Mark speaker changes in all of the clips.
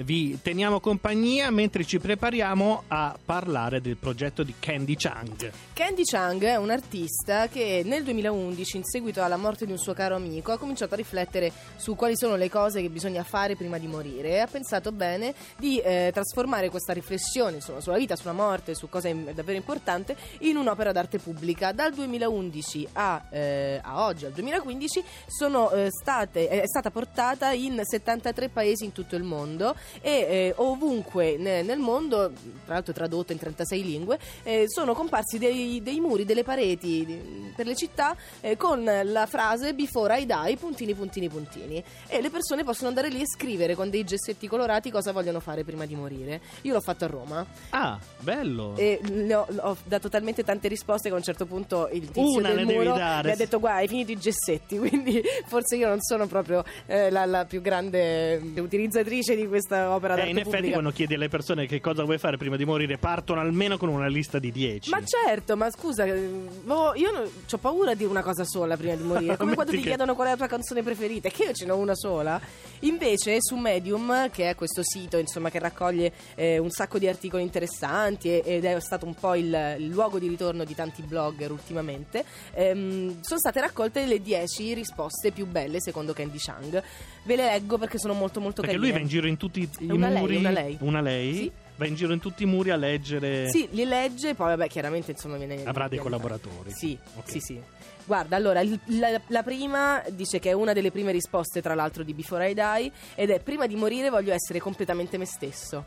Speaker 1: Vi teniamo compagnia mentre ci prepariamo a parlare del progetto di Candy Chang.
Speaker 2: Candy Chang è un artista che nel 2011, in seguito alla morte di un suo caro amico, ha cominciato a riflettere su quali sono le cose che bisogna fare prima di morire e ha pensato bene di eh, trasformare questa riflessione insomma, sulla vita, sulla morte, su cosa è davvero importante, in un'opera d'arte pubblica. Dal 2011 a, eh, a oggi, al 2015, sono, eh, state, è stata portata in 73 paesi in tutto il mondo e eh, ovunque ne- nel mondo, tra l'altro tradotto in 36 lingue, eh, sono comparsi dei, dei muri, delle pareti di- per le città eh, con la frase Before I die, puntini, puntini, puntini. E le persone possono andare lì e scrivere con dei gessetti colorati cosa vogliono fare prima di morire. Io l'ho fatto a Roma
Speaker 1: Ah, bello!
Speaker 2: e ho, ho dato talmente tante risposte che a un certo punto il tizio
Speaker 1: Una
Speaker 2: del muro mi ha detto guarda hai finito i gessetti quindi forse io non sono proprio eh, la, la più grande utilizzatrice di questa opera
Speaker 1: Eh,
Speaker 2: d'arte
Speaker 1: in effetti
Speaker 2: pubblica.
Speaker 1: quando chiedi alle persone che cosa vuoi fare prima di morire partono almeno con una lista di 10.
Speaker 2: Ma certo, ma scusa, eh, boh, io ho paura di una cosa sola prima di morire. Come quando ti
Speaker 1: che-
Speaker 2: chiedono qual è la tua canzone preferita, che io ce n'ho una sola. Invece su Medium, che è questo sito insomma, che raccoglie eh, un sacco di articoli interessanti e- ed è stato un po' il, il luogo di ritorno di tanti blogger ultimamente, ehm, sono state raccolte le 10 risposte più belle secondo Candy Chang. Ve le leggo perché sono molto molto
Speaker 1: Perché
Speaker 2: carine.
Speaker 1: lui va in giro in tutti i
Speaker 2: È una lei,
Speaker 1: muri.
Speaker 2: una lei.
Speaker 1: Una lei?
Speaker 2: Sì.
Speaker 1: Va in giro in tutti i muri a leggere.
Speaker 2: Sì, li legge, poi vabbè, chiaramente insomma viene...
Speaker 1: Avrà dei collaboratori.
Speaker 2: Sì,
Speaker 1: Ok.
Speaker 2: sì, sì. Guarda, allora, la, la prima dice che è una delle prime risposte, tra l'altro, di Before I Die, ed è prima di morire voglio essere completamente me stesso.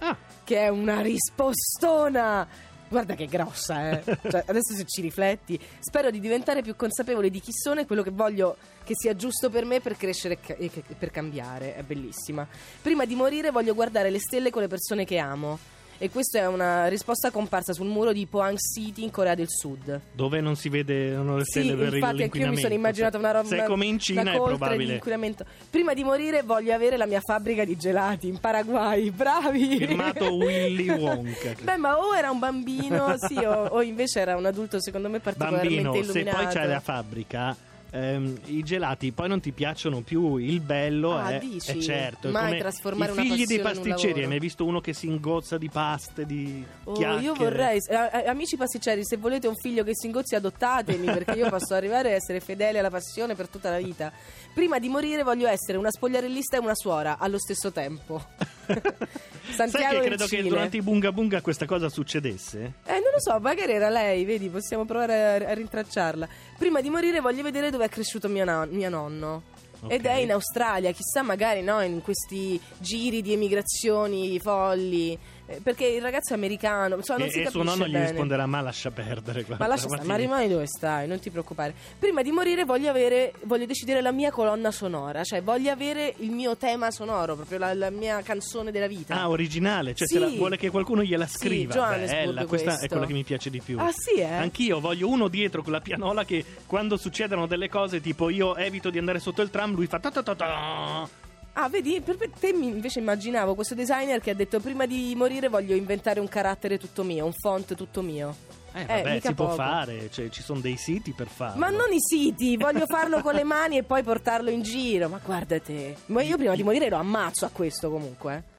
Speaker 1: Ah,
Speaker 2: Che è una rispostona! Guarda che grossa, eh. Cioè, adesso se ci rifletti, spero di diventare più consapevole di chi sono e quello che voglio che sia giusto per me per crescere e per cambiare. È bellissima. Prima di morire voglio guardare le stelle con le persone che amo. E questa è una risposta comparsa sul muro di Pohang City in Corea del Sud.
Speaker 1: dove non si vedono le stelle
Speaker 2: Sì,
Speaker 1: per
Speaker 2: infatti anche io mi sono
Speaker 1: l'inquinamento.
Speaker 2: immaginata una roba
Speaker 1: Se come in Cina è probabile.
Speaker 2: di. Prima di morire voglio avere la mia fabbrica di gelati in Paraguay. Bravi!
Speaker 1: Firmato Willy Wonka.
Speaker 2: Beh, ma o era un bambino, sì, o, o invece era un adulto secondo me particolarmente
Speaker 1: Bambino, se
Speaker 2: illuminato.
Speaker 1: poi c'hai la fabbrica, ehm, i gelati poi non ti piacciono più. Il bello
Speaker 2: Ah,
Speaker 1: è,
Speaker 2: dici?
Speaker 1: è certo.
Speaker 2: Mai trasformare
Speaker 1: I
Speaker 2: una
Speaker 1: figli dei pasticceri. Hai mai visto uno che si ingozza di paste, di
Speaker 2: Oh,
Speaker 1: chiacchiere?
Speaker 2: io vorrei, eh, amici pasticceri, se volete un figlio che si ingozzi, adottatemi perché io posso arrivare a essere fedele alla passione per tutta la vita. Prima di morire voglio essere una spogliarellista e una suora allo stesso tempo.
Speaker 1: Sai
Speaker 2: Santiago
Speaker 1: che
Speaker 2: del
Speaker 1: credo che
Speaker 2: Cile.
Speaker 1: durante i bunga bunga questa cosa succedesse?
Speaker 2: Eh, non lo so, magari era lei, vedi, possiamo provare a, a rintracciarla. Prima di morire voglio vedere dove è cresciuto mio, na- mio nonno.
Speaker 1: Ok.
Speaker 2: Ed è in Australia, chissà magari no, in questi giri di emigrazioni folli. Eh, perché il ragazzo è americano, insomma, non
Speaker 1: e
Speaker 2: si
Speaker 1: e suo nonno gli
Speaker 2: bene.
Speaker 1: risponderà: Ma lascia perdere. guarda,
Speaker 2: Ma lascia
Speaker 1: ti-
Speaker 2: ma rimani dove stai, non ti preoccupare. Prima di morire voglio avere, voglio decidere la mia colonna sonora, cioè voglio avere il mio tema sonoro, proprio la, la mia canzone della vita.
Speaker 1: Ah, originale, cioè
Speaker 2: Sì.
Speaker 1: se la- vuole che qualcuno gliela
Speaker 2: Sì,
Speaker 1: scriva.
Speaker 2: Johannesburg
Speaker 1: Bella, questa è
Speaker 2: questo.
Speaker 1: quella che mi piace di più.
Speaker 2: Ah, sì, eh?
Speaker 1: Anch'io voglio uno dietro con la pianola che quando succedono delle cose, tipo io evito di andare sotto il tram, lui fa ta ta ta ta.
Speaker 2: Ah, vedi, per te mi invece immaginavo questo designer che ha detto prima di morire voglio inventare un carattere tutto mio, un font tutto mio.
Speaker 1: Eh, vabbè,
Speaker 2: mica
Speaker 1: si può
Speaker 2: poco.
Speaker 1: fare, cioè, ci sono dei siti per farlo.
Speaker 2: Ma non i siti, voglio farlo con le mani e poi portarlo in giro. Ma guarda te. Ma io prima di morire lo ammazzo a questo comunque. eh.